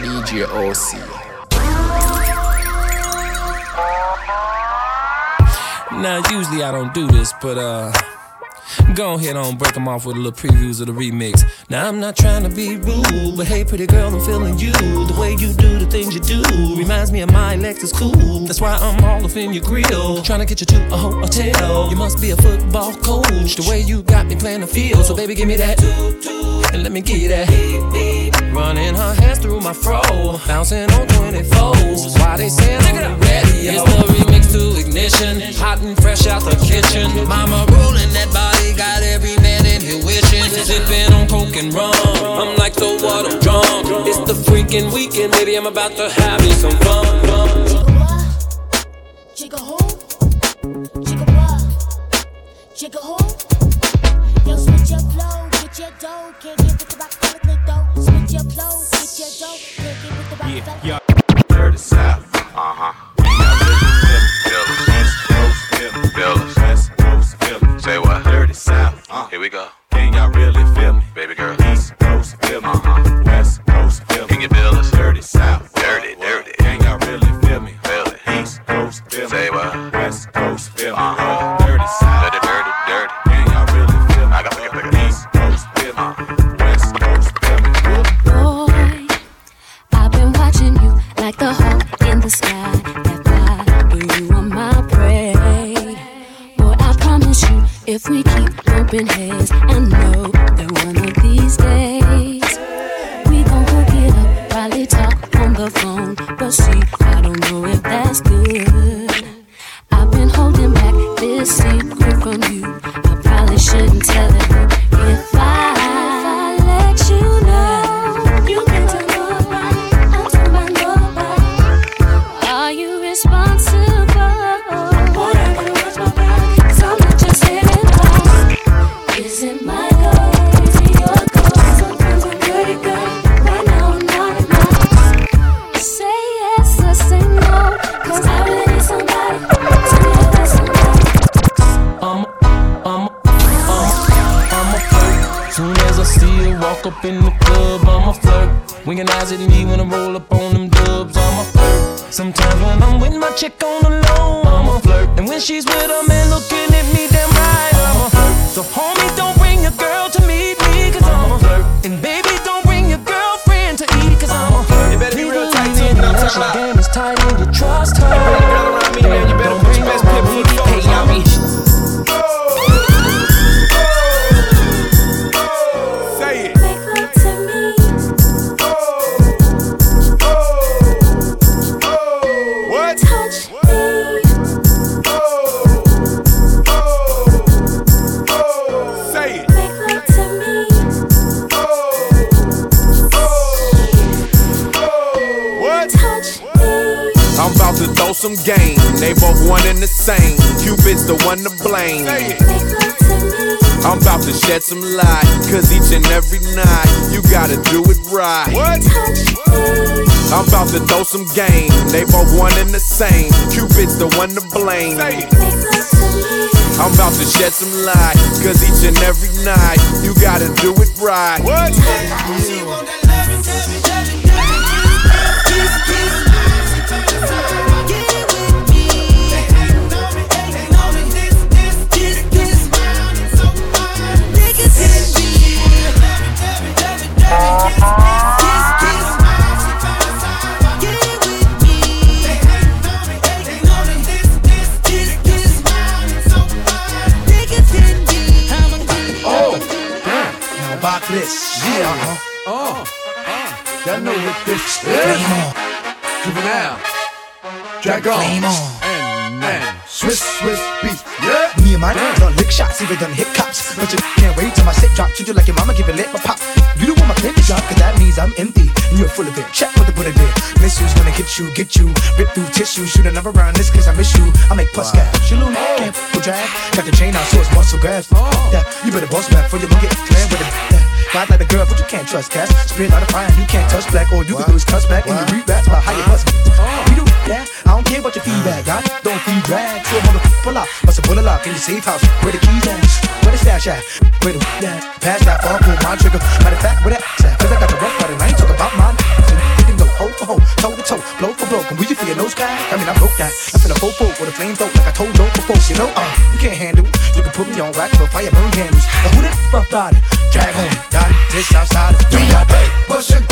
DJ OC. Now, usually I don't do this, but uh. Go ahead on, break them off with a little previews of the remix. Now I'm not trying to be rude, but hey, pretty girl, I'm feeling you. The way you do the things you do reminds me of my Lexus cool. That's why I'm all up in your grill, trying to get you to a hotel. You must be a football coach, the way you got me playing the field. So baby, give me that, and let me get that. Running her hands through my fro, bouncing on 24s. Why they saying I'm ready? It's the remix to ignition, hot and fresh out the kitchen. Mama rolling that body, got every man in here wishing. Sipping on coke and rum, I'm like so what I'm drunk. It's the freaking weekend, baby. I'm about to have me some fun. Chica who? Chica what? Chica who? Though. Switch up in the club, I'm a flirt. Winking eyes at me when I roll up on them dubs, I'm a flirt. Sometimes when I'm with my chick on the low, I'm a flirt. And when she's with a man looking at me damn right, I'm a flirt. So homie, don't bring your girl to meet me, cause I'm a flirt. And baby, don't bring your girlfriend to eat, cause I'm a flirt. You better be real tight, too, you I'm talking your about. game is tight and you trust me. I'm about to shed some light. Cause each and every night, you gotta do it right. What? Touch. I'm about to throw some game. They both one and the same. Cupid's the one to blame. Say it. Make love to me. I'm about to shed some light. Cause each and every night, you gotta do it right. What? Drag-On. Flame on. And, and Swiss, Swizz Beatz. Yeah. Me and my done lick shots, even done hit cops. But you can't wait till my set drop. Treat you like your mama, give it lit, but pop. You don't want my clip drop, cause that means I'm empty. And you're full of it. Check what to put it there. Missiles gonna hit you, get you. Rip through tissue, shoot another round. This cause I miss you. I make plus gas. You lose, can't f- drag. Got the chain out, so it's muscle grabs. Oh. Yeah, you better boss back for your get clear with it. Yeah. God like a girl, but you can't trust cats. Spit out of fire, you can't touch black. All you can do is cuss back and you Pull a lock in the safe house. Where the keys at? Where the stash at? Where the at? Pass that far, pull my trigger. Matter of fact, where that at? Cause I got the rough for I ain't talking about mine. We can go hoe for hoe, toe to toe, blow for blow. Can we just be a nose guy? I mean, I broke that. I'm in a full fofo with a flame throat like I told you before. You know, uh, you can't handle. You can put me on rack for fire burn candles. But who that fuck it? Drag on, dot, this outside. Do your pay, push your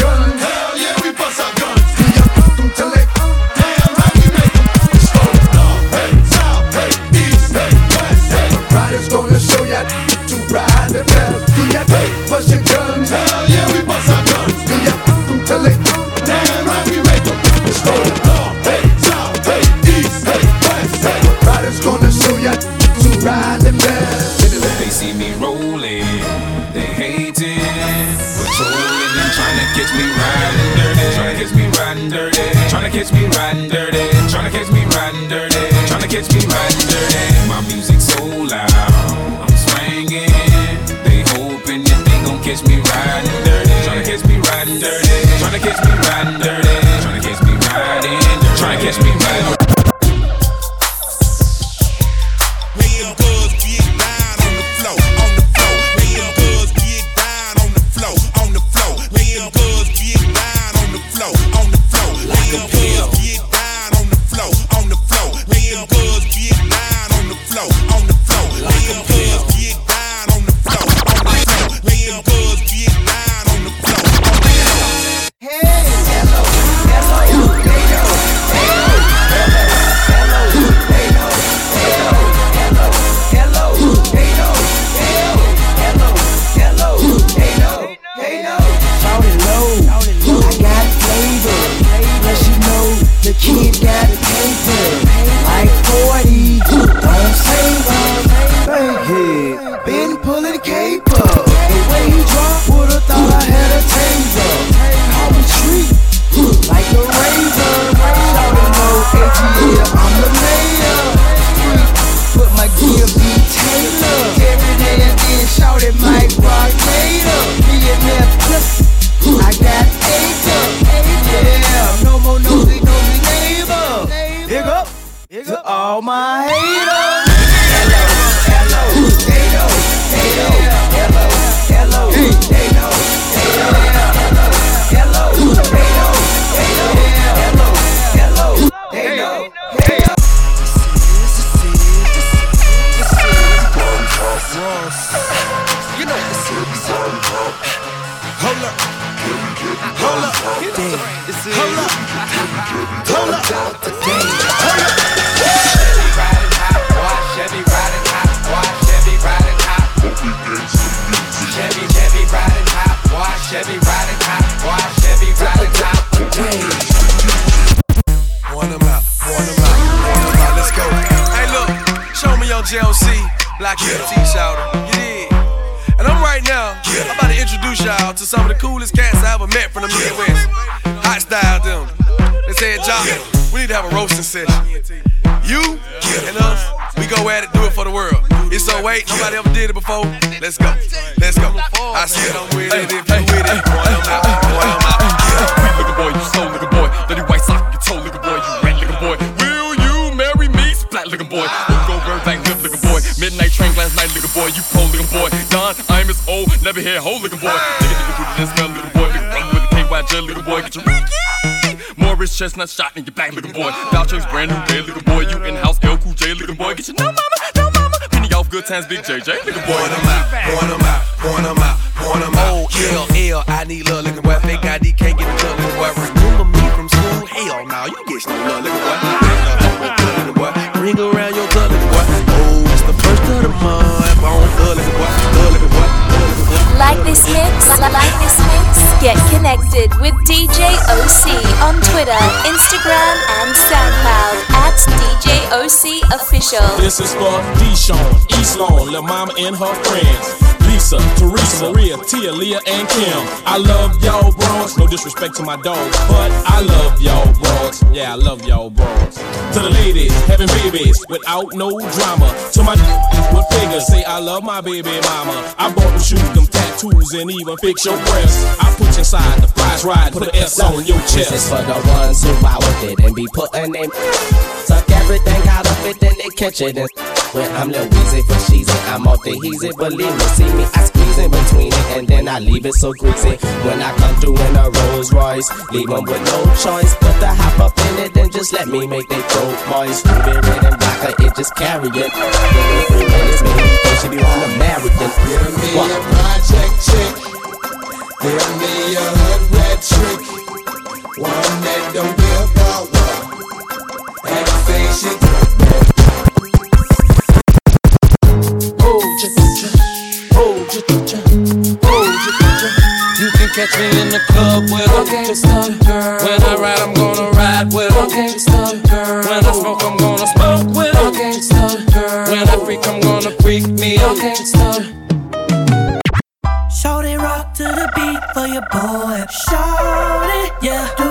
chestnut shot in your back, looking boy. Voucher's brand new red, looking boy. You in house, L Cool J, looking boy. Get your no mama, no mama. Penny off good times, big JJ, looking boy. I'm out, I'm out. Official. This is for Deshawn, East Lawn, La Mama and her friends. Lisa, Teresa, Maria, Tia, Leah, and Kim. I love y'all bros. No disrespect to my dogs, but I love y'all bros. Yeah, I love y'all bros. To the ladies, having babies without no drama. To my with figures, say I love my baby mama. I bought them shoes, them tattoos, and even fix your breasts. I put you inside the prize ride, put an S on your chest. This is for the ones who are with it and be putting in. Suck everything out of it, then they catch it. And when I'm the wheezy for cheesy, I'm off the heezy. Believe me, see me, I squeeze in between it, and then I leave it so greasy. When I come through in a Rolls Royce, leave them with no choice. Put the hop up in it, then just let me make they throat moist. Ruby, red, and black, it just carry it. And it's me, they should be on American. Give me a project chick. Give me a hood rat trick. One that don't be and say she You can catch me in the club with her. When I ride, I'm gonna ride with her. When I smoke, I'm gonna smoke with her. When I freak, I'm gonna freak me out. Shorty rock to the beat for your boy. Shorty, yeah, do yeah,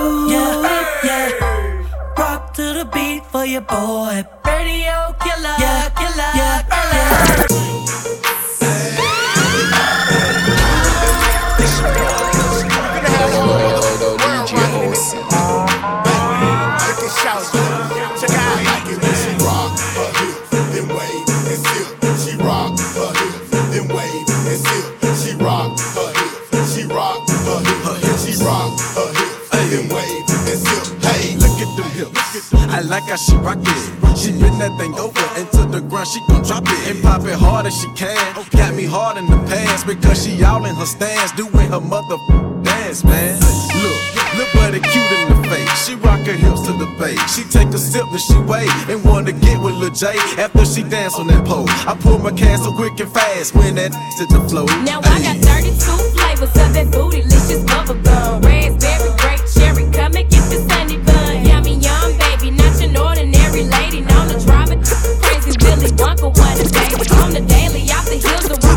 boy. She rock it. She bend that thing over into the ground, she gon' drop it and pop it hard as she can. Got me hard in the pants because she all in her stance, doing her mother dance, man. Look, look what buddy cute in the face. She rock her hips to the bass. She take a sip and she wait and wanna get with Lil J after she dance on that pole. I pull my can so quick and fast when that to the flow. Now I got 32 flavors of that bootylicious bubble gum. Raspberry, Willy Wonka, what a baby. On the daily, off the heels, around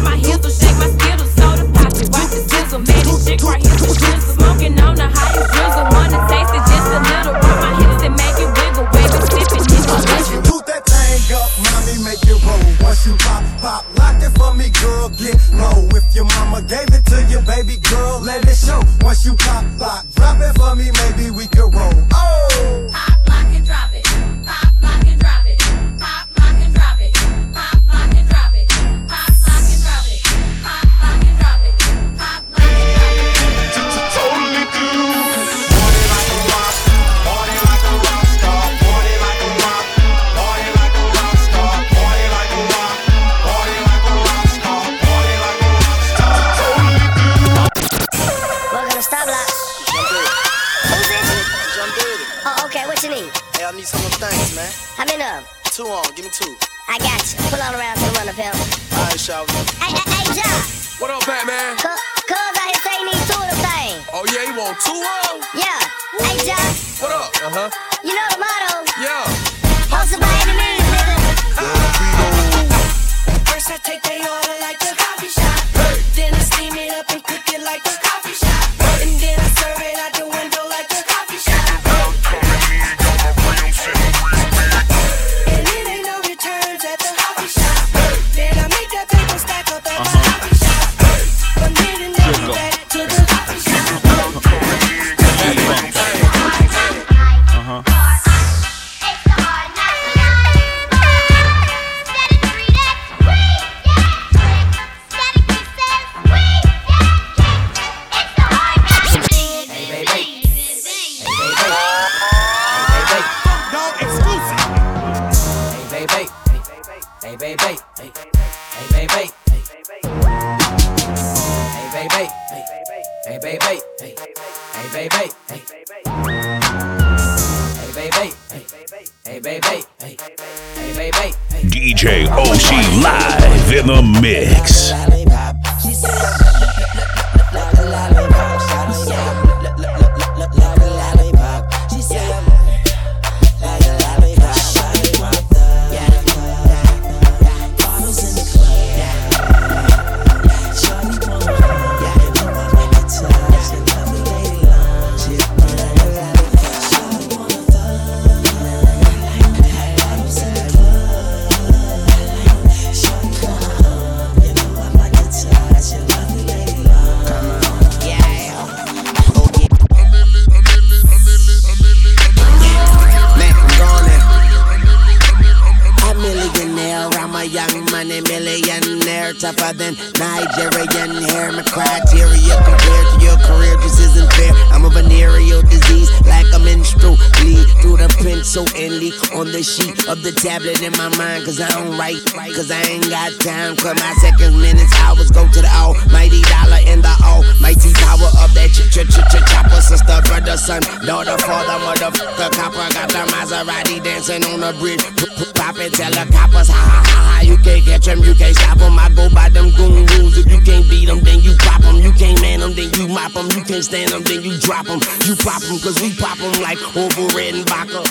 tablet in my mind, cause I don't write, cause I ain't got time. Cut my seconds, minutes, hours, go to the all mighty dollar in the all mighty power of that ch ch ch chopper. Sister, brother, son, daughter, father, motherfucker, copper. Got the Maserati dancing on the bridge. Poppin', tell the ha ha ha ha. You can't catch them, you can't stop them. I go by them goon rules. If you can't beat them, then you pop them. You can't man them, then you mop them. You can't stand them, then you drop them. You pop them, cause we pop them like over red and vodka.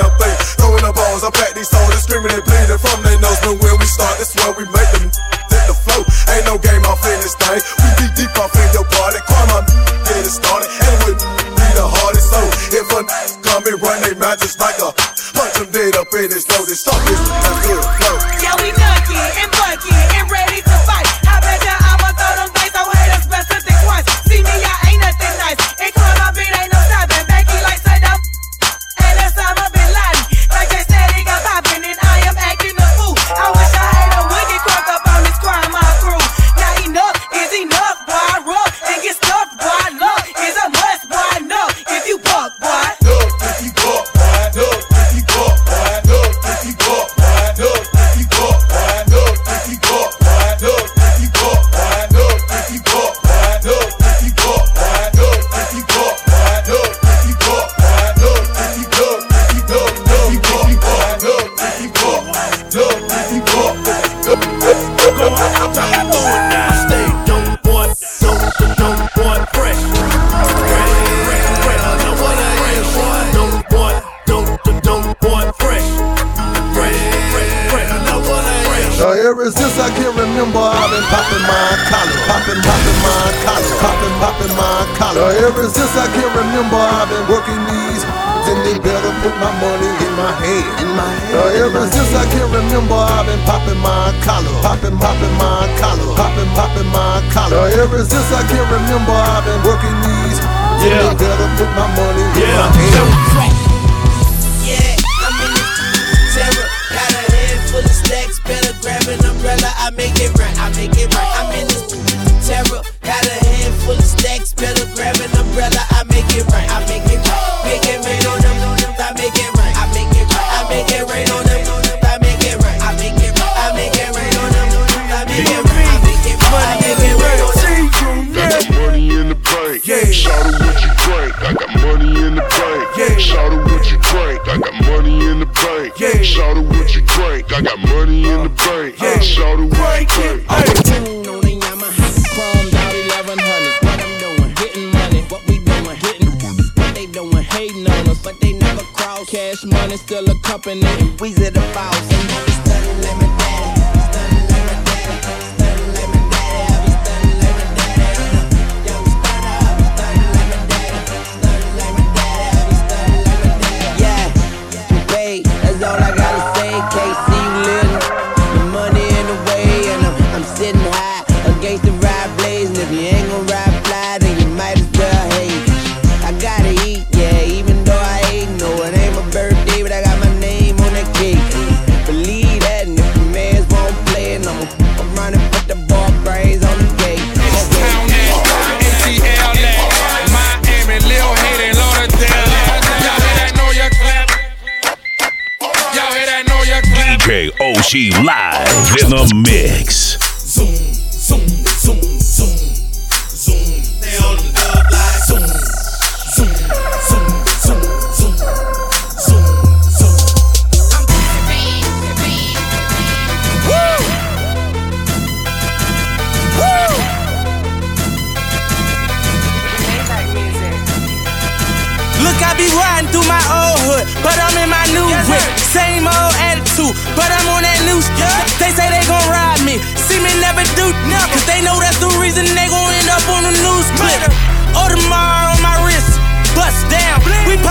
up, She live in the mix.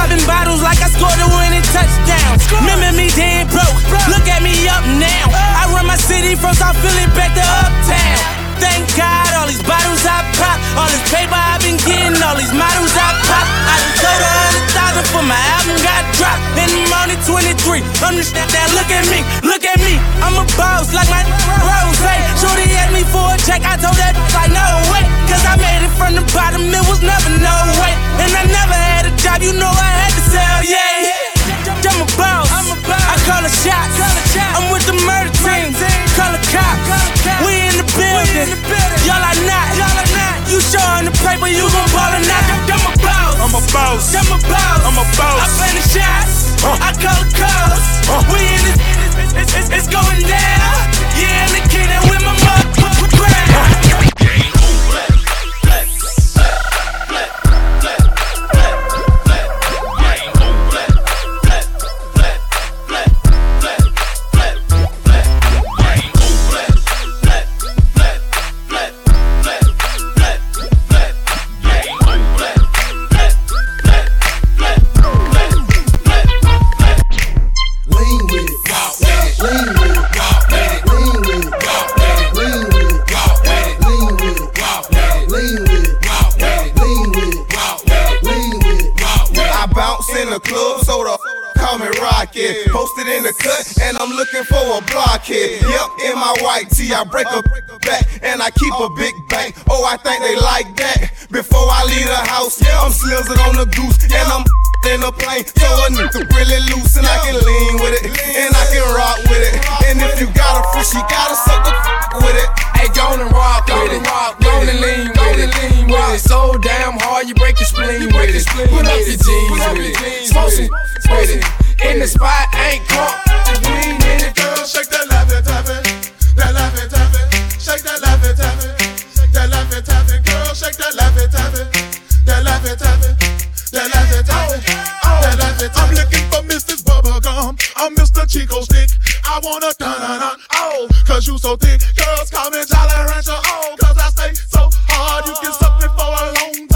Popping bottles like I scored a winning touchdown. Remember me dead broke, look at me up now. I run my city from South Philly back to Uptown. Thank God, all these bottles I pop, all this paper I've been getting, all these models I pop. I done sold a hundred thousand for my album got dropped. And I'm only 23. Understand that? Look at me, look at me. I'm a boss like my rose. Hey, Shorty asked me for a check, I told that like no way. Cause I made it from the bottom, it was never no way. And I never had a job, you know I had to sell, yeah. I'm a boss, I call a shot. I'm with the murder team, call a cop. We in the building, y'all are not. You showing the paper, you gon' ball or not. I'm a boss, I'm a boss. I'm a boss. I'm a boss. I play the shots, I call the calls. We in this, it's, it's, it's, it's going down. Yeah, and the kid that with my motherfucking the club, so the call me Rocket. Posted in the cut, and I'm looking for a blockhead. Yep, in my white tee, I break a back, and I keep a big bank. Oh, I think they like that. Before I leave the house, yeah, I'm slizzing on the goose, and I'm in a plane. So a nigga really loose, and I can lean with it, and I can rock with it. And if you got a fish, you gotta suck the with it. Hey, go and rock with it. Go and lean with it. Lean with it. So damn hard, you break your spleen with it. Put up your jeans with it. Smoke some with it. In the spot, ain't caught. Lean in it. Girl, shake that laffy taffy, that laffy taffy, shake that laffy taffy, that laffy taffy. Girl, shake that laffy taffy, that laffy taffy, that laffy taffy, that laffy taffy. I'm looking for Mrs. Bubblegum, I'm Mr. Chico Stick. I wanna dun dun dun oh, cause you so thick. Girls call me Jolly Rancher, oh, cause I stay so hard. You can suck me for a long time.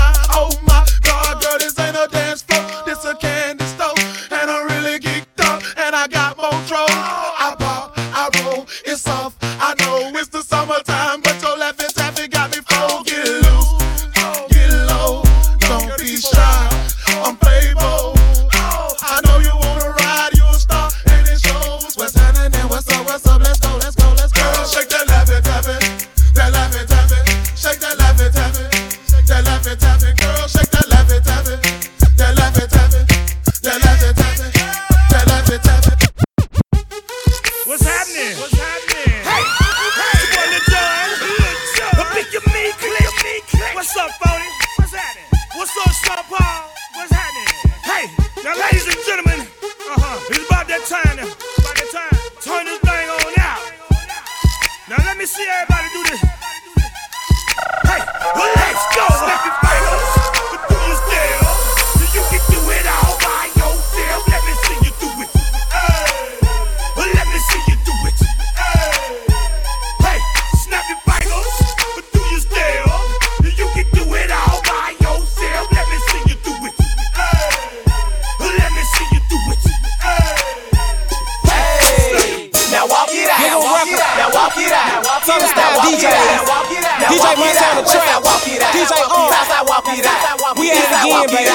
Again, baby.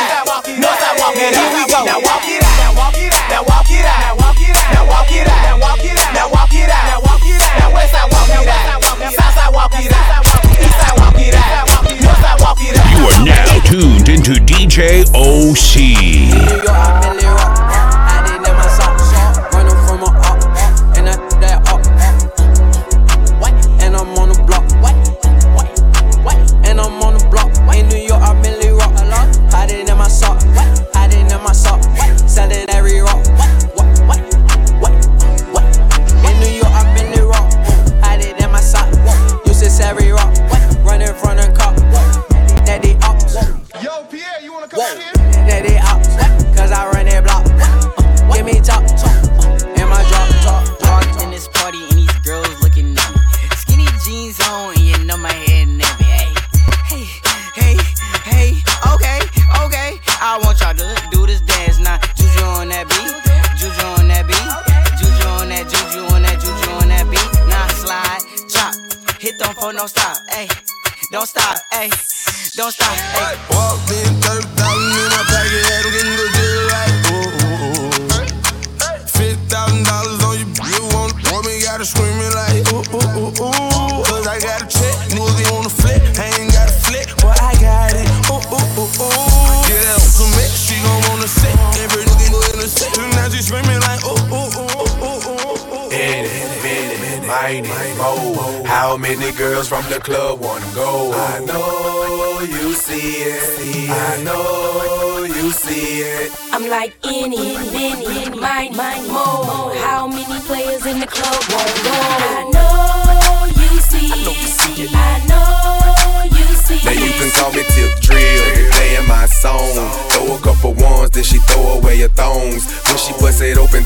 Northside walk it Now, here we out. go. Now walk it out. Now walk it out. Now walk it out. Now walk it out. Now walk it out. Now walk it out. Now walk it out. Now walk it out. Now westside walk it out. Now southside walk it out. Eastside walk it out. Northside walk it out. You are now tuned into DJ OC.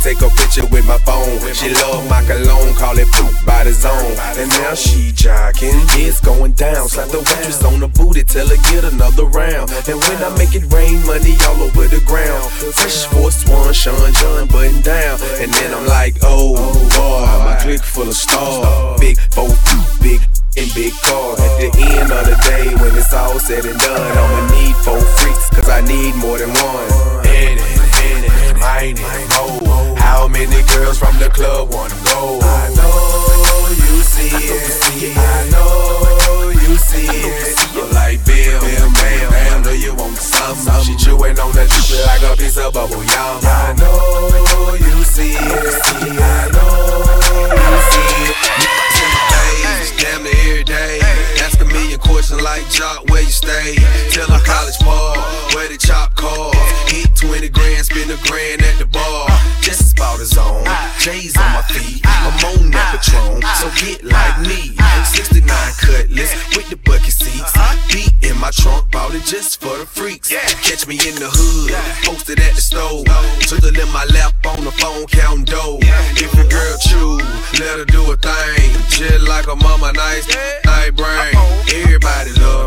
Take a picture with my phone. She love my cologne, call it poop by the zone. And now she jogging, it's going down. Slap the waitress on the booty, tell her get another round. And when I make it rain, money all over the ground. Fresh Force One, Sean John button down. And then I'm like, oh boy, my clique full of stars. Big four, big in big cars. At the end of the day, when it's all said and done, I'ma need four freaks, cause I need more than one. It, mine it, mo. How many girls from the club wanna go? I know you see it. I know you see it. I'm like Bill, Bill, Bam, Bam, know you want some. She chewing on that juice like a piece of bubble yum. I know you see it. I know you see it. Days, damn near every day. Ask a million like Jock, where you stay? Tell them college ball, where the chop J's on my feet. I'm on that Patron, so get like me. 69 cutlass with the bucket seats. Beat in my trunk, bought it just for the freaks. Catch me in the hood, posted at the store. It in my lap on the phone, counting dough. If your girl chew, let her do a thing. Just like a mama, nice, night brain. Everybody love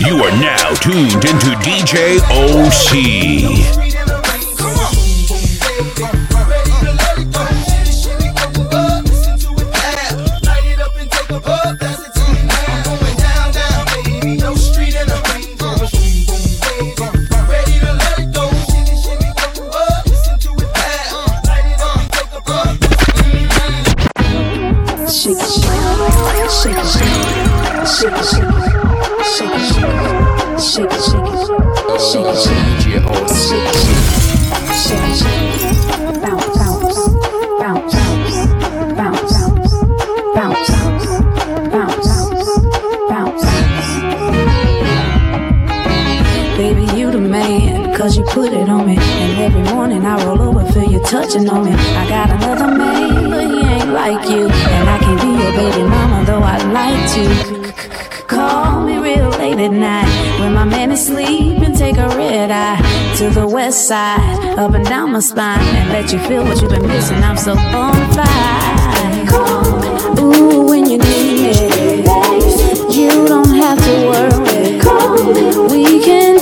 You are now tuned into DJ OC. Touching on me. I got another man, but he ain't like you. And I can't be your baby mama, though I'd like to. Call me real late at night when my man is sleeping. Take a red eye to the west side, up and down my spine, and let you feel what you've been missing. I'm so on fire. Ooh, when you need me, you don't have to worry. We can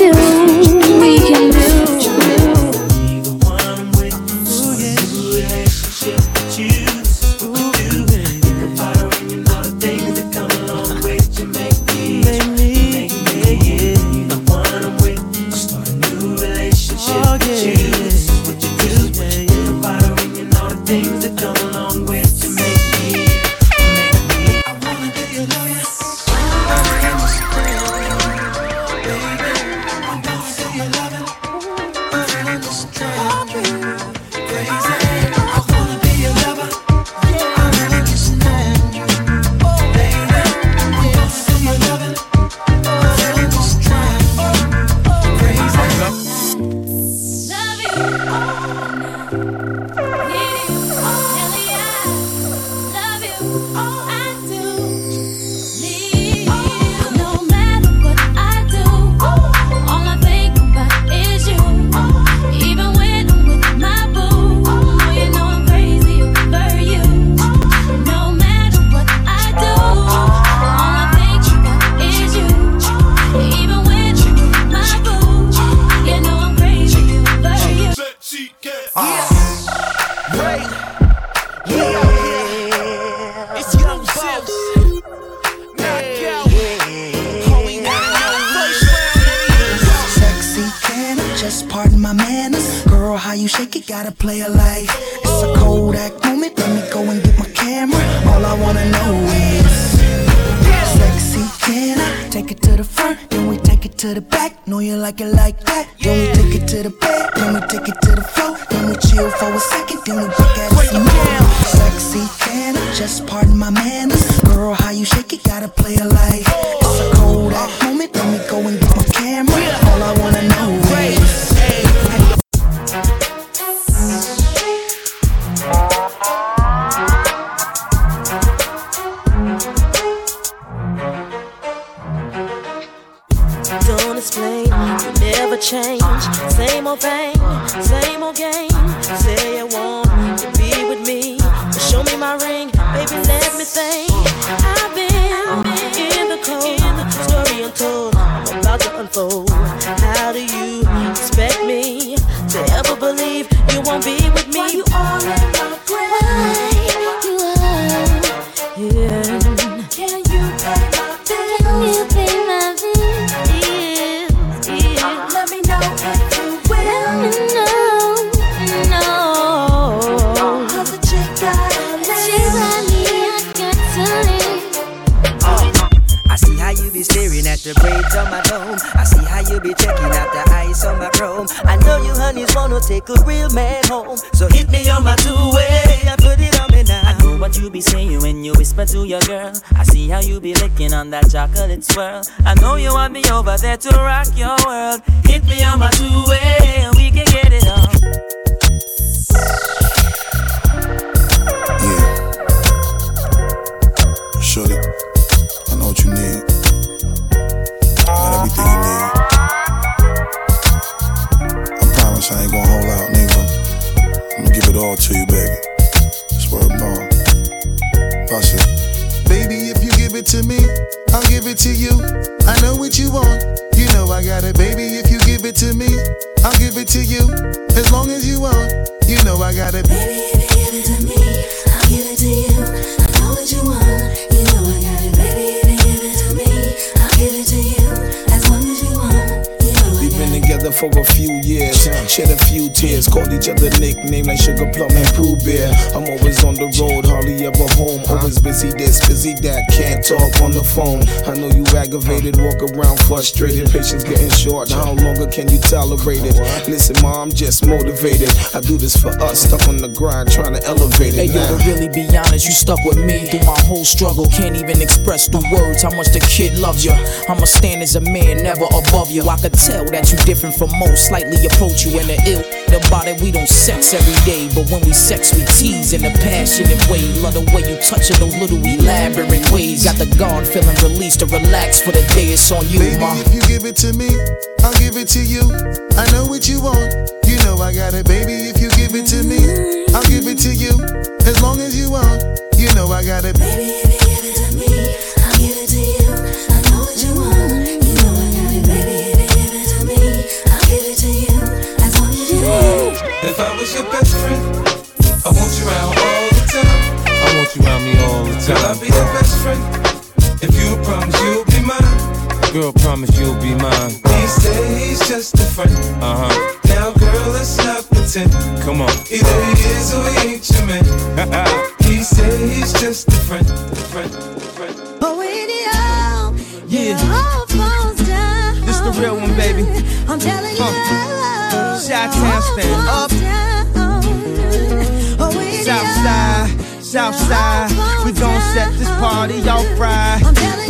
frustrated, patience getting short. How longer can you tolerate it? Listen, mom, I'm just motivated. I do this for us, stuck on the grind, trying to elevate it. Hey it. yo, to really be honest, you stuck with me through my whole struggle. Can't even express through words how much the kid loves you. I'ma stand as a man, never above you. I could tell that you different from most, slightly approach you in the ill. About it, we don't sex every day, but when we sex, we tease in a passionate way. Love the way you touch it, those little elaborate ways. Got the guard feeling released to relax for the day. It's on you, Baby, ma. if you give it to me, I'll give it to you. I know what you want, you know I got it. Baby, if you give it to me, I'll give it to you. As long as you want, you know I got it. Baby, if you give it to me, I'll give it to you. I know what you want, you know I got it. Baby, if you give it to me, I'll give it to you. As long as you want. If I was your best friend, I want you around all the time. I want you around me all the Girl, I'll time. be your best friend. If you promise you'll be mine. Girl, promise you'll be mine. He said he's just a friend. Uh huh. Now, girl, let's not pretend. Come on. Either he is or he ain't your man. he said he's just a friend. friend, friend. Oh, when it all, Yeah. all falls down. This the real one, baby. I'm telling you, Uh, Chi-town stand up. Oh, when Southside, we gon' set this party off right.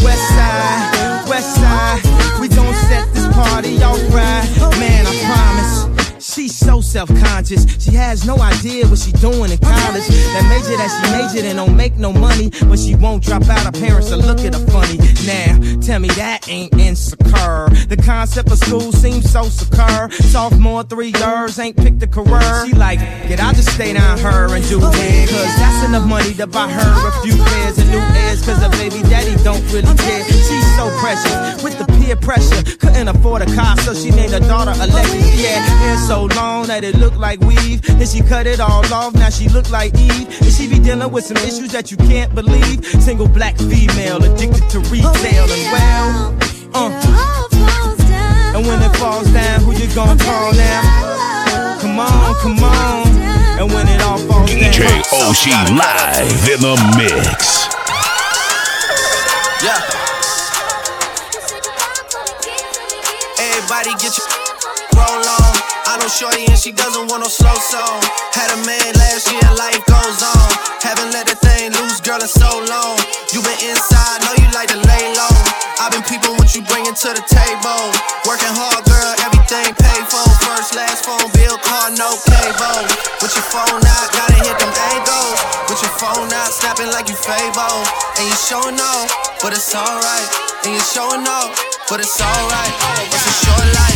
West side, West side, we gon' set this party off right. Man, I promise. She's so self-conscious. She has no idea what she doing in college. That major that she majored in don't make no money, but she won't drop out. Her parents will look at her funny. Now, tell me that ain't insecure. The concept of school seems so secure. Sophomore three years ain't picked a career. She like, get I'll just stay down her and do it. Cause that's enough money to buy her a few pairs of new ears. Cause her baby daddy don't really care. She's so precious with the peer pressure. Couldn't afford a car, so she named her daughter Alexis. Yeah, hair so long that it looked like weave. Then she cut it all off, now she look like Eve. And she be dealing with some issues that you can't believe. Single black female addicted to retail and well. Uh. And And when it falls down, who you gonna call now? Come on, come on. And when it all falls down, DJ Oshi live in the mix. Yeah. Everybody get your roll on. I know Shorty and she doesn't want no slow song. Had a man last year, life goes on. Haven't let the thing loose, girl, in so long. You been inside, know you like to lay low. I've been peeping what you bringing to the table. Working hard, girl, everything paid for. First, last phone bill, car, no cable. With your phone out, gotta hit them angles. With your phone out, snapping like you Fabolous. And you showing off, but it's alright. And you showing off, but it's alright. It's a short life,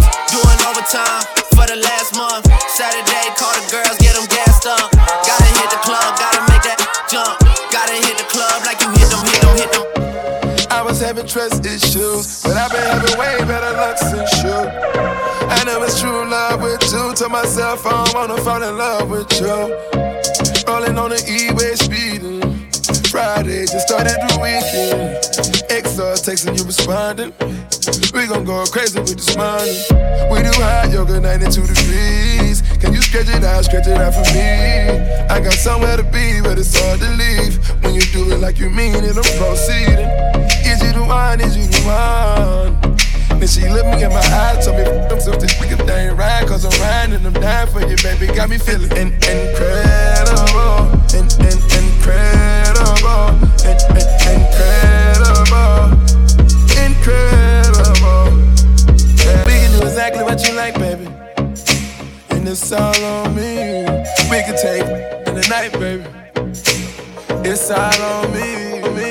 Doing overtime for the last month. Saturday, call the girls, get them gassed up. Gotta hit the club, gotta make that jump. Gotta hit the club like you hit them, hit them, hit them. I was having trust issues, but I've been having way better luck since you. I know it's true love with you. Told myself I don't wanna fall in love with you. Rolling on the E-way speeding. Friday just started the weekend. XR texting you responding. We gon' go crazy with this money. We do hot yoga 92 degrees. Can you stretch it out, stretch it out for me? I got somewhere to be, but it's hard to leave. When you do it like you mean it, I'm proceeding. Is you the one? Is you the one? Then she looked me in my eyes, told me I'm so this nigga thing right, cause I'm riding I'm dying for you, baby. Got me feeling in- incredible, in- in- incredible, in- in- incredible, incredible. We can do exactly what you like, baby. And it's all on me. We can take in the night, baby. It's all on me, me.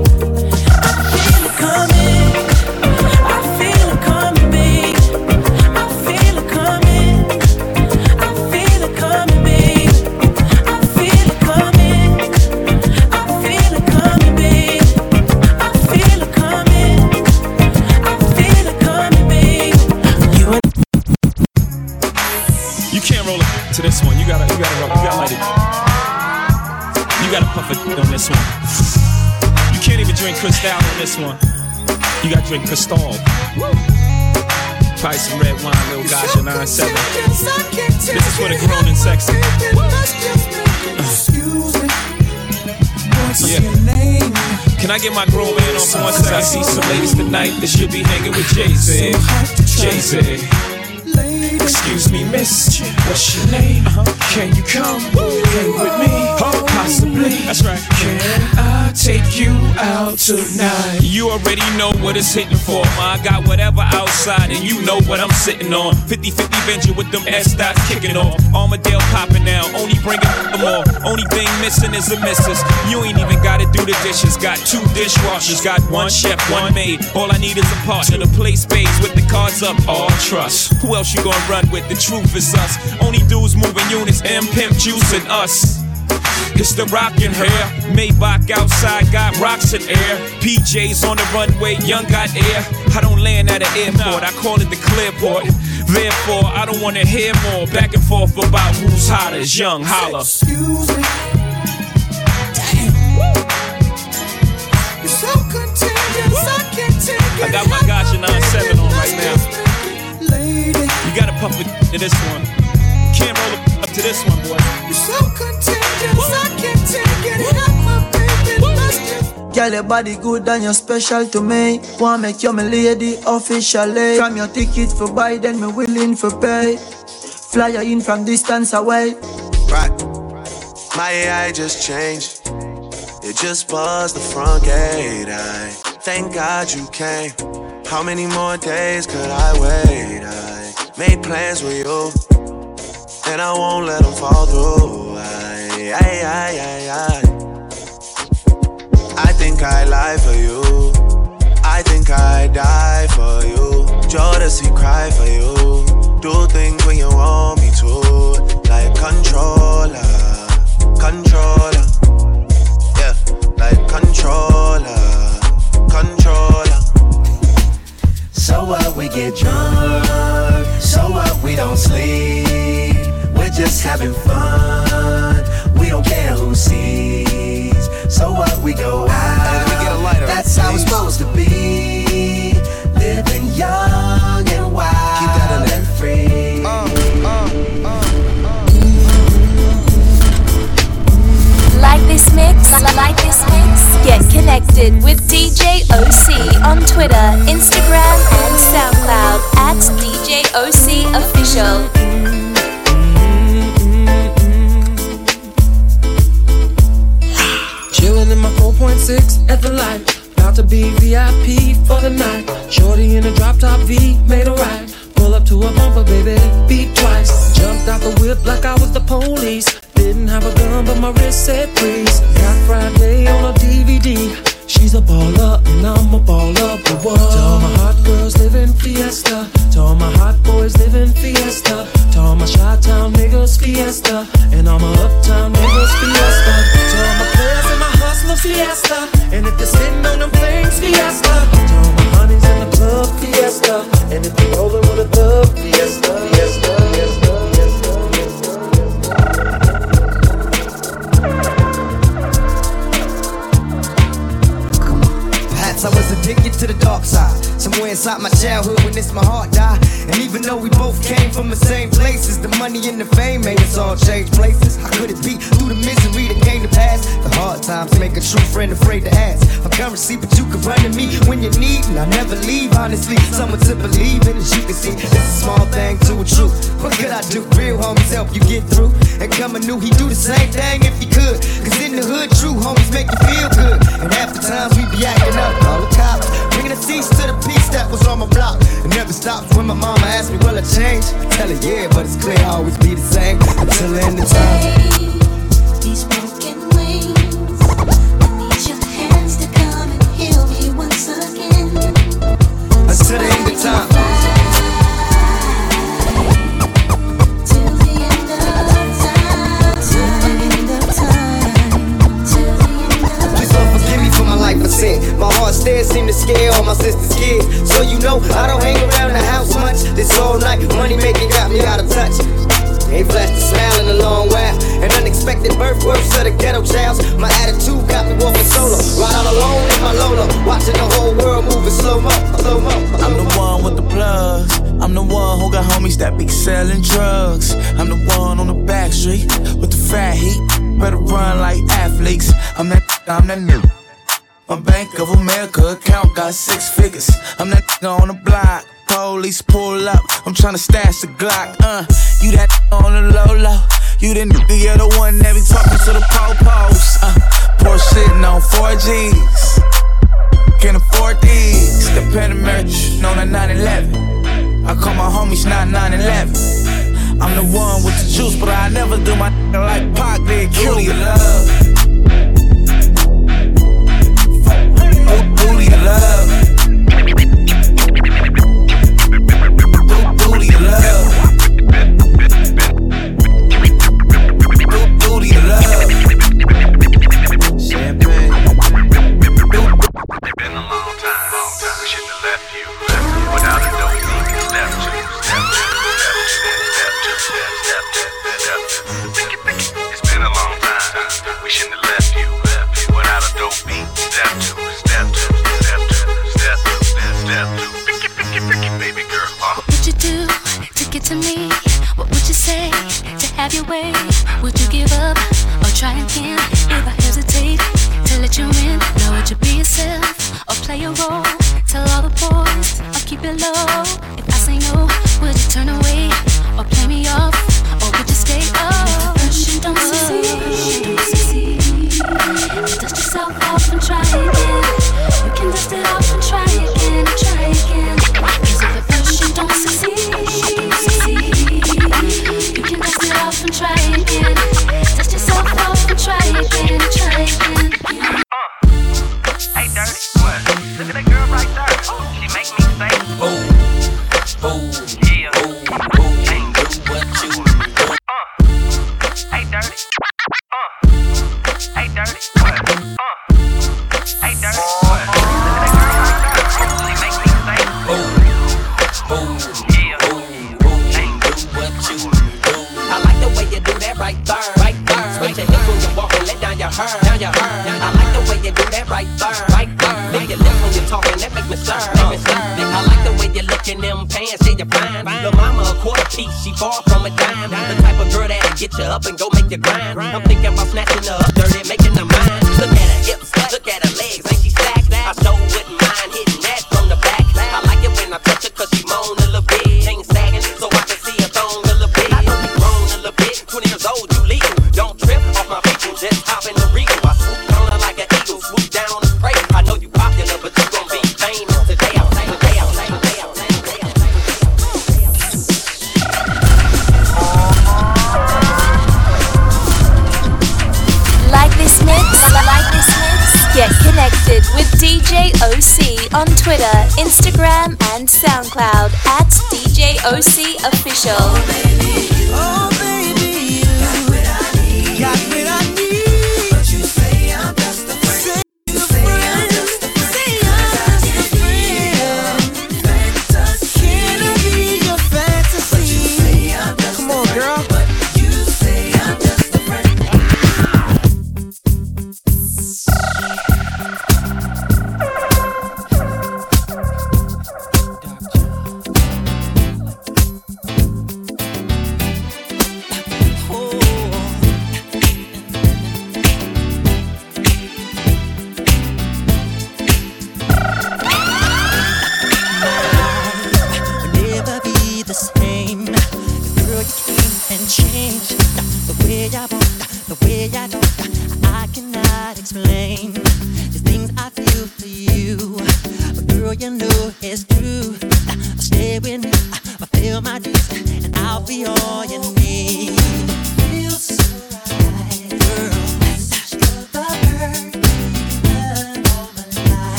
Cristal on this one. You gotta drink Cristal. Probably some red wine, little gosh, a 9-7. This is for the grown and sexy. Yeah. Can I get my grown man on for one second? I see some ladies tonight that should be hanging with Jay-Z. Jay-Z. Excuse me, miss, what's your name? Uh-huh. Can you come hang with me? Oh. Possibly. That's right. Can I take you out tonight? You already know what it's hitting for. Ma. I got whatever outside, and you know what I'm sitting on. 50 50 venture with them S dots kicking off. Armadale popping now, only bringing them all. Only thing missing is a missus. You ain't even gotta do the dishes. Got two dishwashers, got one chef, one maid. All I need is a partner to play spades with the cards up. All trust. Who else you gonna run with? The truth is us. Only dudes moving units, M Pimp Juice and us. It's the rockin' hair. Maybach outside got rocks in air. PJs on the runway, young got air. I don't land at an airport, I call it the clearport. Therefore, I don't wanna hear more back and forth about who's hottest. Young holla. Excuse me. Damn. You're so contagious, I can't take it. I got my Gotcha 97 on right now. You gotta pump it to this one. Can't roll it up to this one, boy. you're so contagious, I can't take it. Help my baby, let's just Girl, your body good and you're special to me. Wanna make you my lady officially. From your ticket for buy, then me willing for pay. Fly you in from distance away. Right. My AI just changed. It just buzzed the front gate. I thank God you came. How many more days could I wait? I made plans with you, and I won't let them fall through. I, I, I, I, I. I think I lie for you. I think I die for you. Jodeci cry for you. Do things when you want me to. Like controller, controller. Yeah, like controller, controller. So what we get drunk, so what we don't sleep. We're just having fun. We don't care who sees. So what we go out. We get a lighter, that's how it's supposed to be. Living young and wild and free. Uh, uh, uh, like this mix? Like this mix? Get connected with DJ OC on Twitter, Instagram, and SoundCloud at DJ OC Official. In my 4.6 at the light. About to be VIP for the night. Shorty in a drop top V, made a right. Pull up to a bumper, baby, beat twice. Jumped out the whip like I was the police. Didn't have a gun, but my wrist said please. Got Friday on a DVD. She's a baller, and I'm a baller, but what? To all my hot girls living fiesta. To all my hot boys living fiesta. To all my shot town niggas fiesta. And all my uptown niggas fiesta. To all my players hustlers fiesta. And if you're sitting on them things fiesta. To all my honeys in the club fiesta. And if you're rolling with a thug. Fiesta, fiesta, I was addicted to the dark side. Somewhere inside my childhood when this my heart died. And even though we both came from the same places, the money and the fame made us all change places. How could it be through the misery that came to pass? The hard times make a true friend afraid to ask for currency, but you can run to me when you need, and I never leave. Honestly, someone to believe in, as you can see, it's a small thing to a truth. What could I do? Real homies help you get through. And coming new, he do the same thing if he could. Cause in the hood, true homies make you feel good. And half the times we be acting up, call the cops. Bringing the cease to the peace that was on my block. It never stops when my mama asks me, will I change? I tell her, yeah, but it's clear I always be the same until the end of time. These broken wings. I need your hands to come and heal me once again. Until the end of time. My heart stares seem to scare all my sister's kids. So you know I don't hang around the house much. This all night money making got me out of touch. Ain't flashed a smile in a long while. An unexpected birth works of the ghetto childs. My attitude got me walking solo. Ride all alone in my Lola. Watching the whole world moving slow mo, slow mo. I'm the one with the plugs. I'm the one who got homies that be selling drugs. I'm the one on the back street with the fat heat. Better run like athletes. I'm that, I'm that new. My Bank of America account got six figures. I'm that on the block. Police pull up. I'm tryna stash the Glock. Uh, you that on the low low. You the nigga, you're the one that be talking to the po-pos. Uh, poor shitting on 4Gs. Can't afford these. The Panamerican on a 911. I call my homies not 911. I'm the one with the juice, but I never do my like Pac did. Cutie love.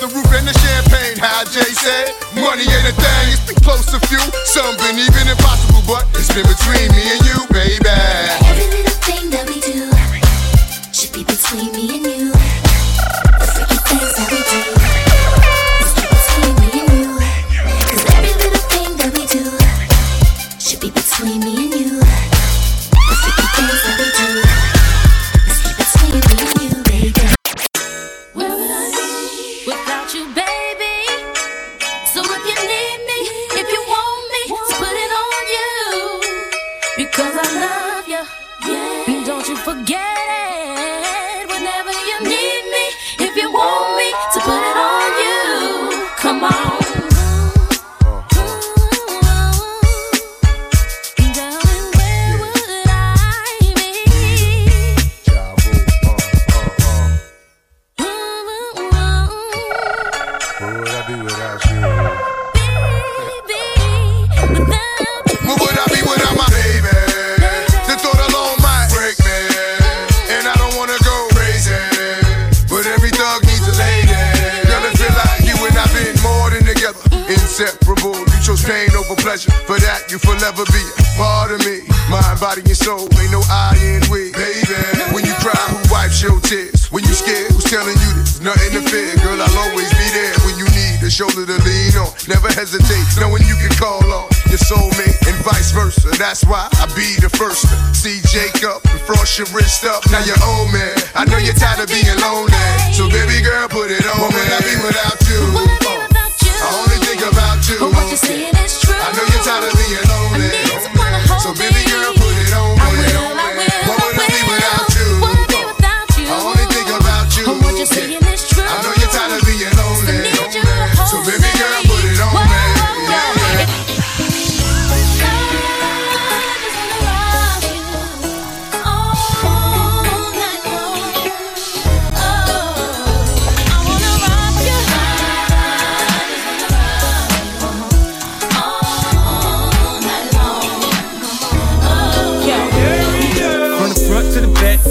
the roof and the champagne. How Jay said, money ain't a thing, it's the close of few. Something even impossible, but it's been between me and you, baby.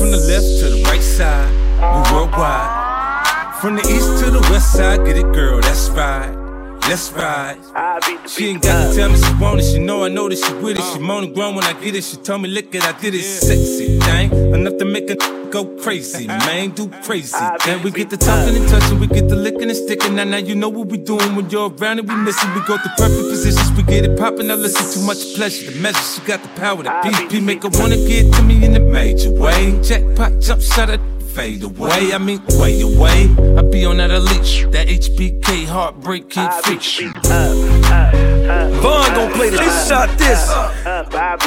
From the left to the right side, we worldwide. From the east to the west side, get it, girl, that's right. Let's ride. She ain't gotta tell me she want it. She know I know that she with it. She moan and groan when I get it. She told me, look it, I did it. Sexy thing, enough to make a go crazy. Man, do crazy. Then we get the talking and touching. We get the licking and sticking. Now, now you know what we doing when you're around and we missing. We go to perfect positions. We get it popping. I listen too much pleasure to measure. She got the power to beat. Make her wanna get to me in a major way. Jackpot jump shot. Her fade away. I mean, way away. I be on that elite, that HBK heartbreak kid shit. Vaughn gon' play this. Shot this. About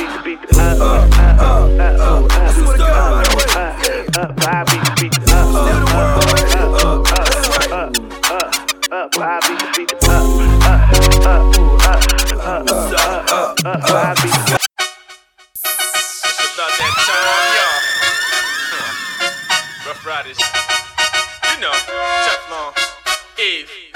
brightest. You know, Teflon, Eve.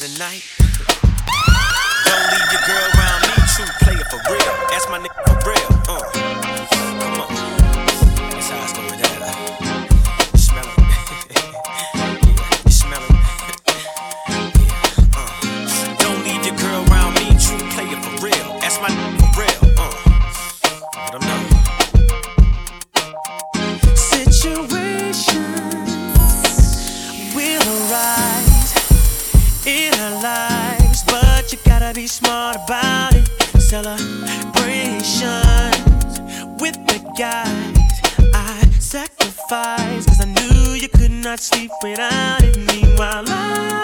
After the night, don't leave your girl around me. True player for real. That's my nigga for real. Uh, With the guys I sacrificed, cause I knew you could not sleep without it. Meanwhile, I,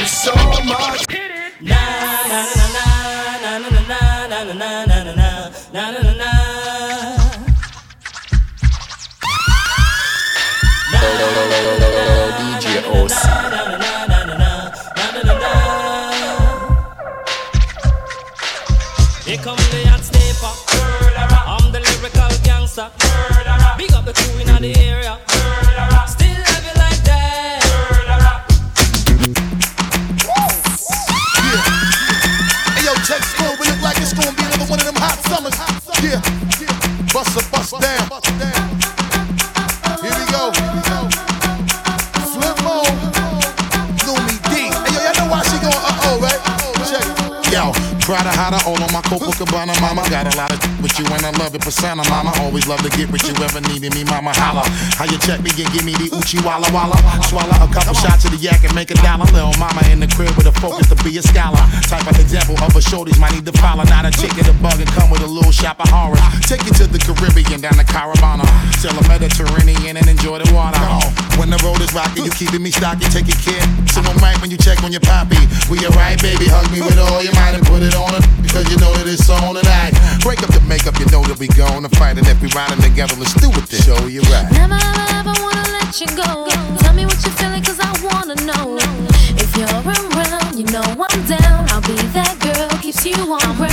you so much. Copacabana, mama. Got a lot of with you and I love it persona, mama. Always love to get with you, ever needed me, mama. Holla. How you check me and give me the Uchi Walla Walla? Swallow a couple shots of the yak and make a dollar. Little mama in the crib with a focus to be a scholar. Type of example of a shorties might need to follow. Not a chick in the bug and come with a little shop of horrors. Take you to the Caribbean, down the Caravana. Sail the Mediterranean and enjoy the water. When the road is rocky, you keeping me stocky, take it care. Someone right when you check on your poppy. We alright, baby, hug me with all your might and put it on it. Cause you know that it's on tonight. Break up the makeup, you know that we gonna fight. And if we riding together, let's do it then. Show you right. Never ever, ever wanna let you go. Tell me what you're feeling, cause I wanna know. If you're around, you know I'm down. I'll be that girl, keeps you on ground.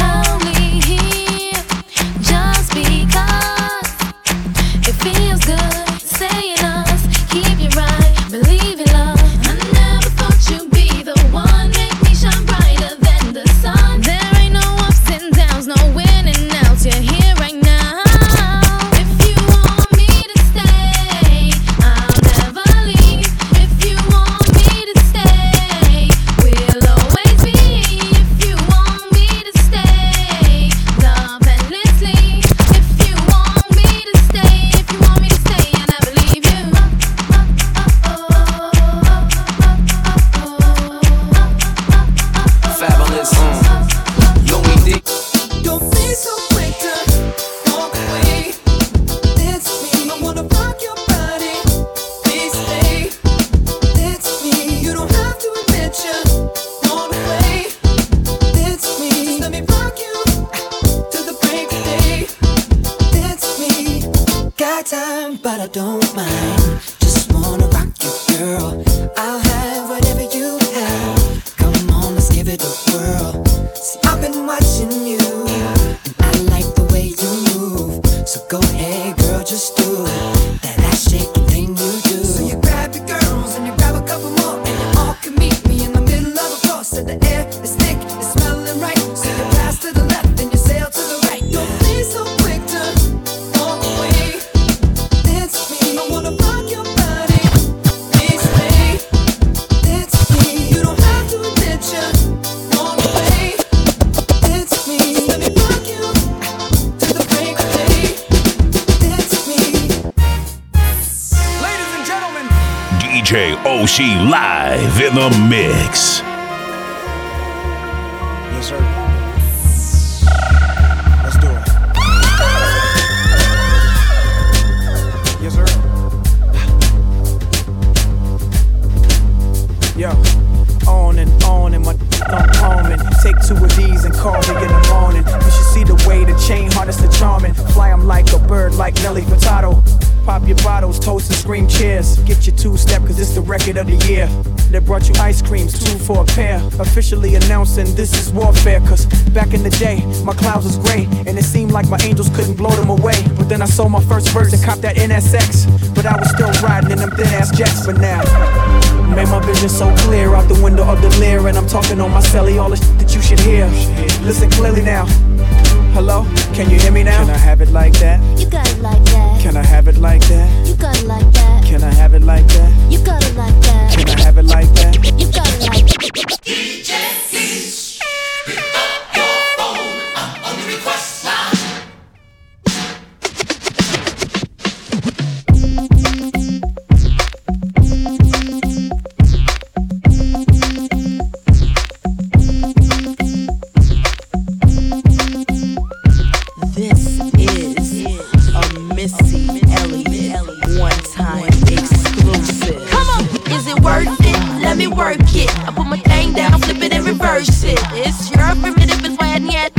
It's your primitive and why yet.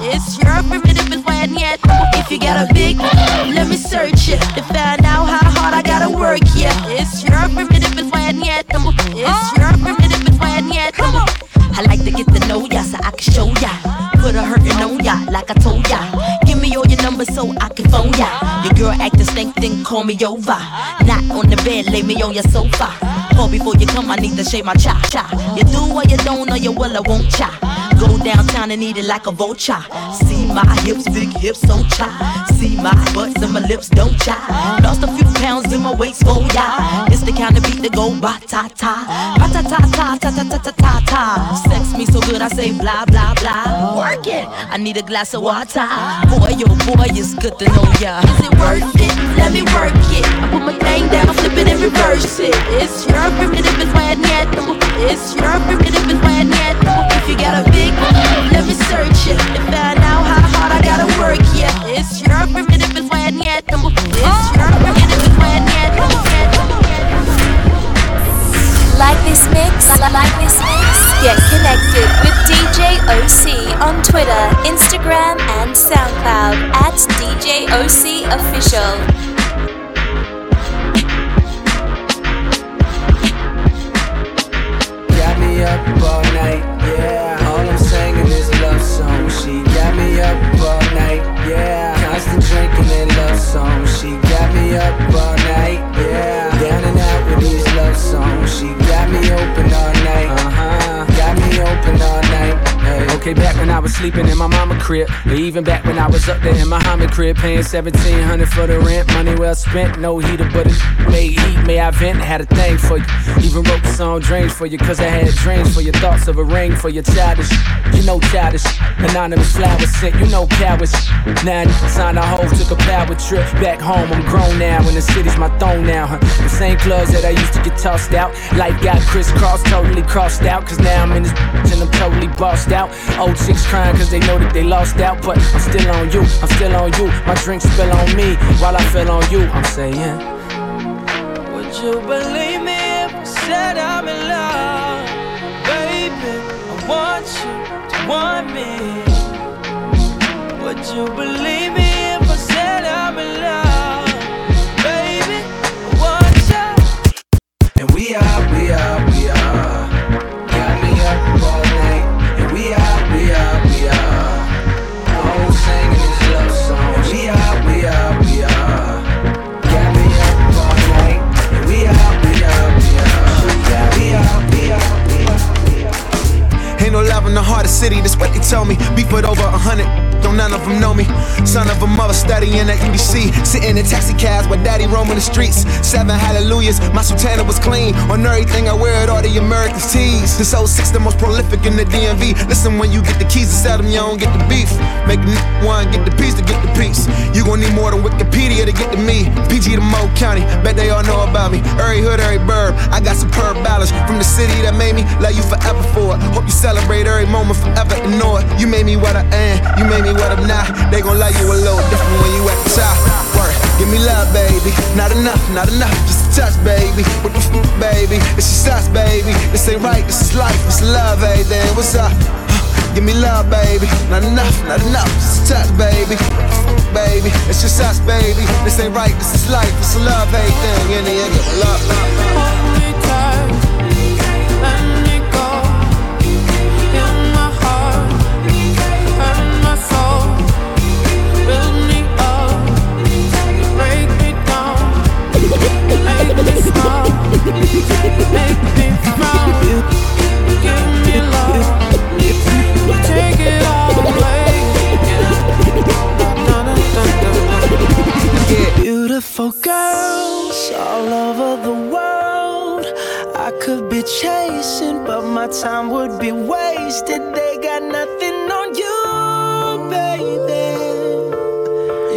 It's your primitive and why yet. If you got a big, let me search it to find out how hard I gotta work. Yeah, it's your primitive and why yet. It's your primitive and why on. I like to get to know ya so I can show ya. Put a hurtin' on ya like I told ya. Give me all your numbers so I can phone ya. Your girl acting stink, then call me over. Not on the bed, lay me on your sofa. Call before you come, I need to shave my cha cha. You do or you don't, or you will, I won't cha. Go downtown and eat it like a vulture. See my hips, big hips, so chai. See my butts and my lips, don't chai. Lost a few pounds in my waist, oh yeah. It's the kind of beat that go ba ta ta, ba ta ta ta ta ta ta ta ta ta. Sex me so good, I say blah blah blah. Work it. I need a glass of water. Boy, oh boy, it's good to know ya. Is it worth it? Let me work it. I put my thing down, flip it and reverse it. It's your primitive, it's my net. It's your primitive, it's my net. You got a big, let me search it and find out how hard I gotta work. Yeah, it's your it's your. Like this mix? Like this mix? Get connected with DJ OC on Twitter, Instagram, and SoundCloud at DJ OC Official. Up all night, yeah. Down and out with these love songs. She got me open all night, uh huh. Got me open all night. Okay, back when I was sleeping in my mama crib, even back when I was up there in my Muhammad crib, paying 1700 for the rent, money well spent, no heater, but it made heat, may I vent, had a thing for you. Even wrote the song Dreams for you, cause I had dreams for your thoughts of a ring for your childish, you know childish, anonymous flowers sent, you know cowards. Now signed a hoe, took a power trip back home, I'm grown now, and the city's my throne now, huh? The same clubs that I used to get tossed out, life got crisscrossed, totally crossed out, cause now I'm in this and I'm totally bossed out. Oh Old chicks crying cause they know that they lost out, but I'm still on you, I'm still on you. My drink spill on me while I fell on you. I'm saying, Would you believe me if I said I'm in love? Baby, I want you to want me. Would you believe me if I said I'm in love? Baby, I want you. And we are, we are. In the heart of city, that's what they tell me. Beef with over a hundred, don't none of them know me. Son of a mother studying at UBC. Sitting in taxi cabs while daddy roaming the streets. Seven hallelujahs, my sultana was clean. On everything I wear it, all the American tees. This 06 the most prolific in the DMV. Listen, when you get the keys to sell them, you don't get the beef. Make a one, get the piece to get the piece. You gon' need more than Wikipedia to get to me. PG to Mo County, bet they all know about me. Every hood, every burb, I got superb balance. From the city that made me, love you forever for it. Hope you celebrate every moment forever and know it. You made me what I am, you made me what I'm not. They gon' love you a little different when you at the top. Work, give me love, baby. Not enough, not enough, just a touch, baby. What the f, baby? This is us, baby. This ain't right, this is life, is love, hey, then what's up? Give me love, baby. Not enough, not enough. Just a touch, baby. Baby, it's just us, baby. This ain't right, this is life. It's love, the end, give me love, love, love. Beautiful girls all over the world. I could be chasing, but my time would be wasted. They got nothing on you, baby.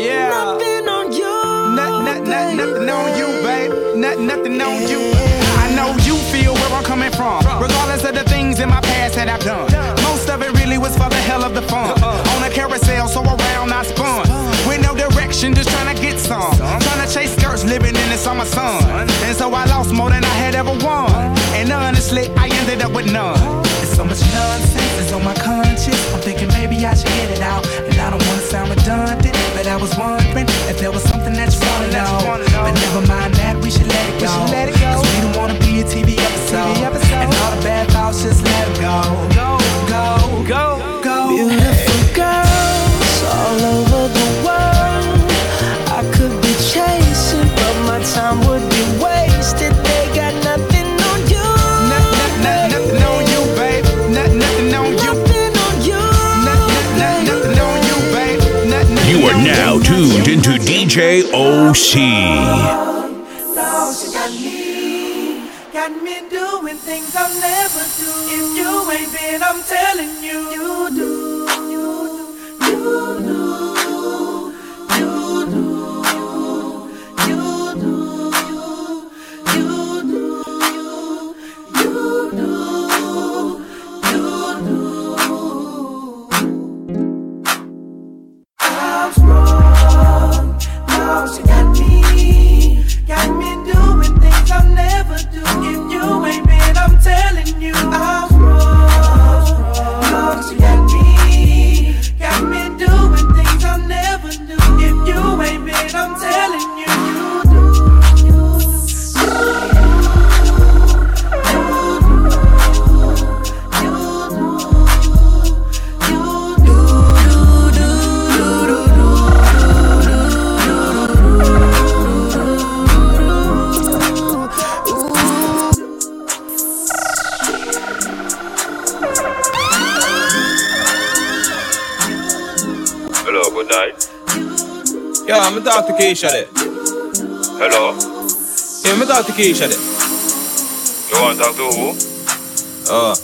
Yeah. Nothing on you. Not, not, not, nothing on you, babe. Not, nothing on you. Where I'm coming from. Regardless of the things in my past that I've done. Most of it really was for the hell of the fun. Uh-uh. On a carousel, so around I spun. With no direction, just trying to get some. Trying to chase skirts, living in the summer sun. And so I lost more than I had ever won. And honestly, I ended up with none. There's so much nonsense is on my conscience. I'm thinking maybe I should get it out. I don't wanna sound redundant, but I was wondering if there was something that you wanna know. But never mind that, we should let it go. Cause we don't wanna be a TV episode. And all the bad thoughts, just let them go. Go, go, go, go. Beautiful girls all over DJ OC. Got me, doing things I'll never do. If you ain't been, I'm telling you, you do, talk to Keisha there. Hello. Yeah, I'm talk to Keisha there. You want to talk to who? Uh,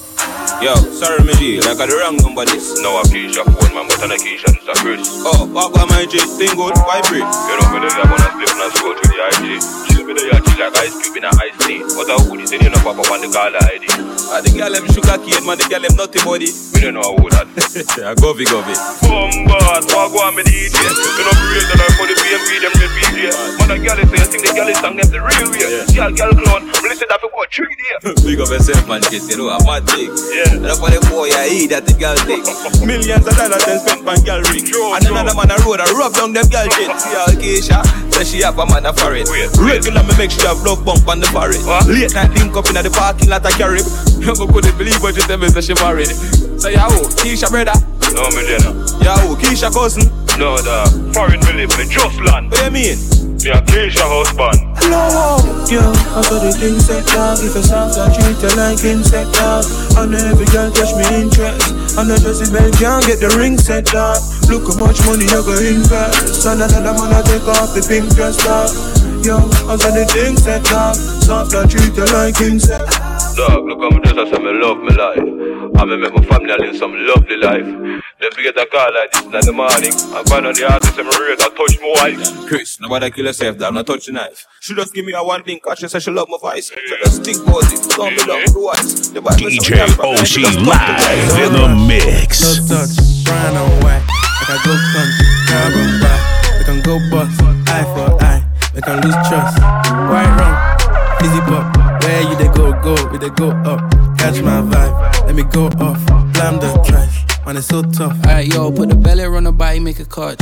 yo, sorry, me like I the wrong number this. No, I'm Keisha phone, man, but I'm not Keisha, it's a Chris. Oh, what about my G? Thing good, vibrate. You know, me there, I'm gonna slip and scroll through the IG. Me there, chill like ice cube in a ice tea. What a hoodie, then you know, pop up on the caller ID. Ah, the girl them sugar cane, man, the girl them nutty body. Me don't know that. yeah, govy govy. Bombard, on me DJ? You know, real that I for the BMP, them the DJ. Man, a girl is say, you think the girl is song them the real way. Girl, girl clown, listen that for what three days. Big up yourself, man, kiss, you know, I'm mad thing. Yeah. That's why the boy I eat that the girl take. Millions of dollars spent on girl ring. And another man a road a rub down them girl shit. See how Keisha, say she have a man a foreign. Regular me make sure have love bump on the forehead. Late night link up in the parking lot of Carib. You go couldn't believe what you tell me say she married. Say yo, Keisha brother. No, me no. Yo, Keisha cousin. No, the foreign live, me just land. What you mean? Me a Keisha husband. Hello, yo, I saw the thing set dog. If a sounds I treat you like insect dog. I know every girl catch me interest. I know just can't get the ring set up. Look how much money you go invest. And another man I take off the pink dress dog. Yo, I saw the thing set dog. Soft I treat you like insect. Dog, look how me just I say me love me life. I me make my family live some lovely life. Then we get a call like this in the morning. I find on the artist and me rate I touch my wife. Chris, nobody kill yourself, dog. Not touch the knife. She just give me a one thing, cause she say she love my voice. So just think about it. Don't be love the voice. The DJ sometimes OC just fuck the live in the mix. No touch, brown and white. Like I go country, carbon back. We can go bust, eye for eye. We can lose trust. White rum, easy pop. Where you they go, go, we they go up. Catch my vibe, let me go off. Blam the trash, man, it's so tough. Alright, yo, put the belly on the body, make a catch.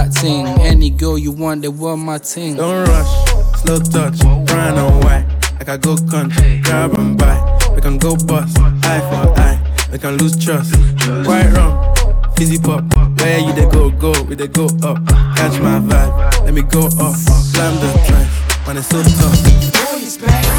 ting. Any girl you want, they were my ting. Don't rush, slow touch, brown and white. Like I go country, grab and buy. We can go bust, eye for eye. We can lose trust. White rum, fizzy pop. Where you they go, go, we they go up. Catch my vibe, let me go off. Slam the trash, man, it's so tough.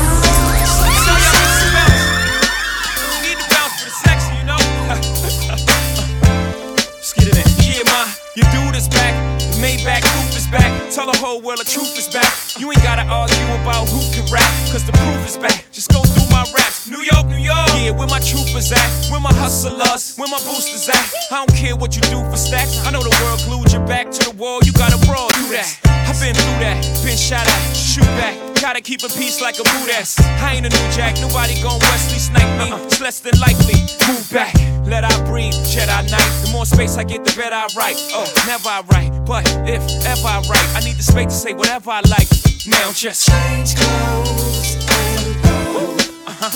The whole world the truth is back. You ain't gotta argue about who can rap, cause the proof is back. Just go through my raps. New York, New York. Yeah, where my troopers at? Where my hustlers? Where my boosters at? I don't care what you do for stacks. I know the world glued your back to the wall. You gotta brawl through that. I've been through that. Been shot at. Shoot back. Gotta keep a peace like a boot ass. I ain't a new jack. Nobody gon' Wesley snipe me. It's less than likely. Move back. Let I breathe. Jedi Knight. The more space I get, the better I write. Oh, never I write. But if ever I write, I need the space to say whatever I like. Now just change clothes and go. Uh-huh.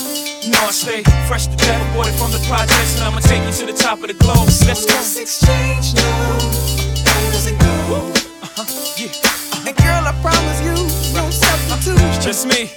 No, I stay fresh to death, aborted from the projects, and I'ma take you to the top of the globe. Let's go. Let's exchange now. Where does it go? Yeah. And girl, I promise you, no substitute. Just me.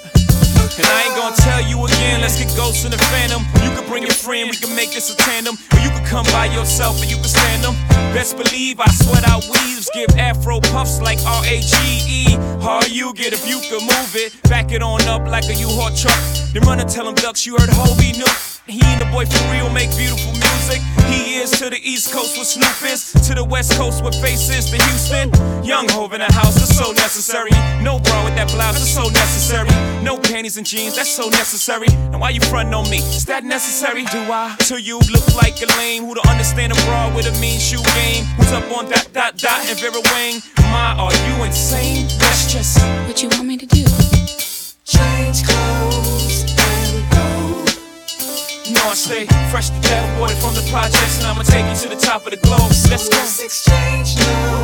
And I ain't gonna tell you again, let's get ghosts in the phantom. You can bring your friend, we can make this a tandem. Or you can come by yourself and you can stand them. Best believe I sweat out weaves, give afro puffs like R A G E. How you get if you can move it? Back it on up like a U-Haul truck. Then run and tell them ducks you heard Hobie Nook. He and the boy for real make beautiful music. He is to the East Coast with Snoop is, to the West Coast with faces to Houston. Young Hov in the house is so necessary. No bra with that blouse is so necessary. No panties and jeans, that's so necessary. And why you frontin' on me? Is that necessary? Do I? To you look like a lame who don't understand a bra with a mean shoe game. Who's up on dot dot dot and Vera Wang? My, are you insane? That's just what you want me to do. Change clothes. I stay fresh to death, water from the projects, and I'ma take you to the top of the globe. Let's go. Let's exchange now.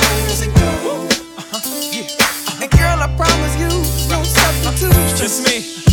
Where's it go? Uh-huh, yeah. And girl, I promise you, no substitute. Just me.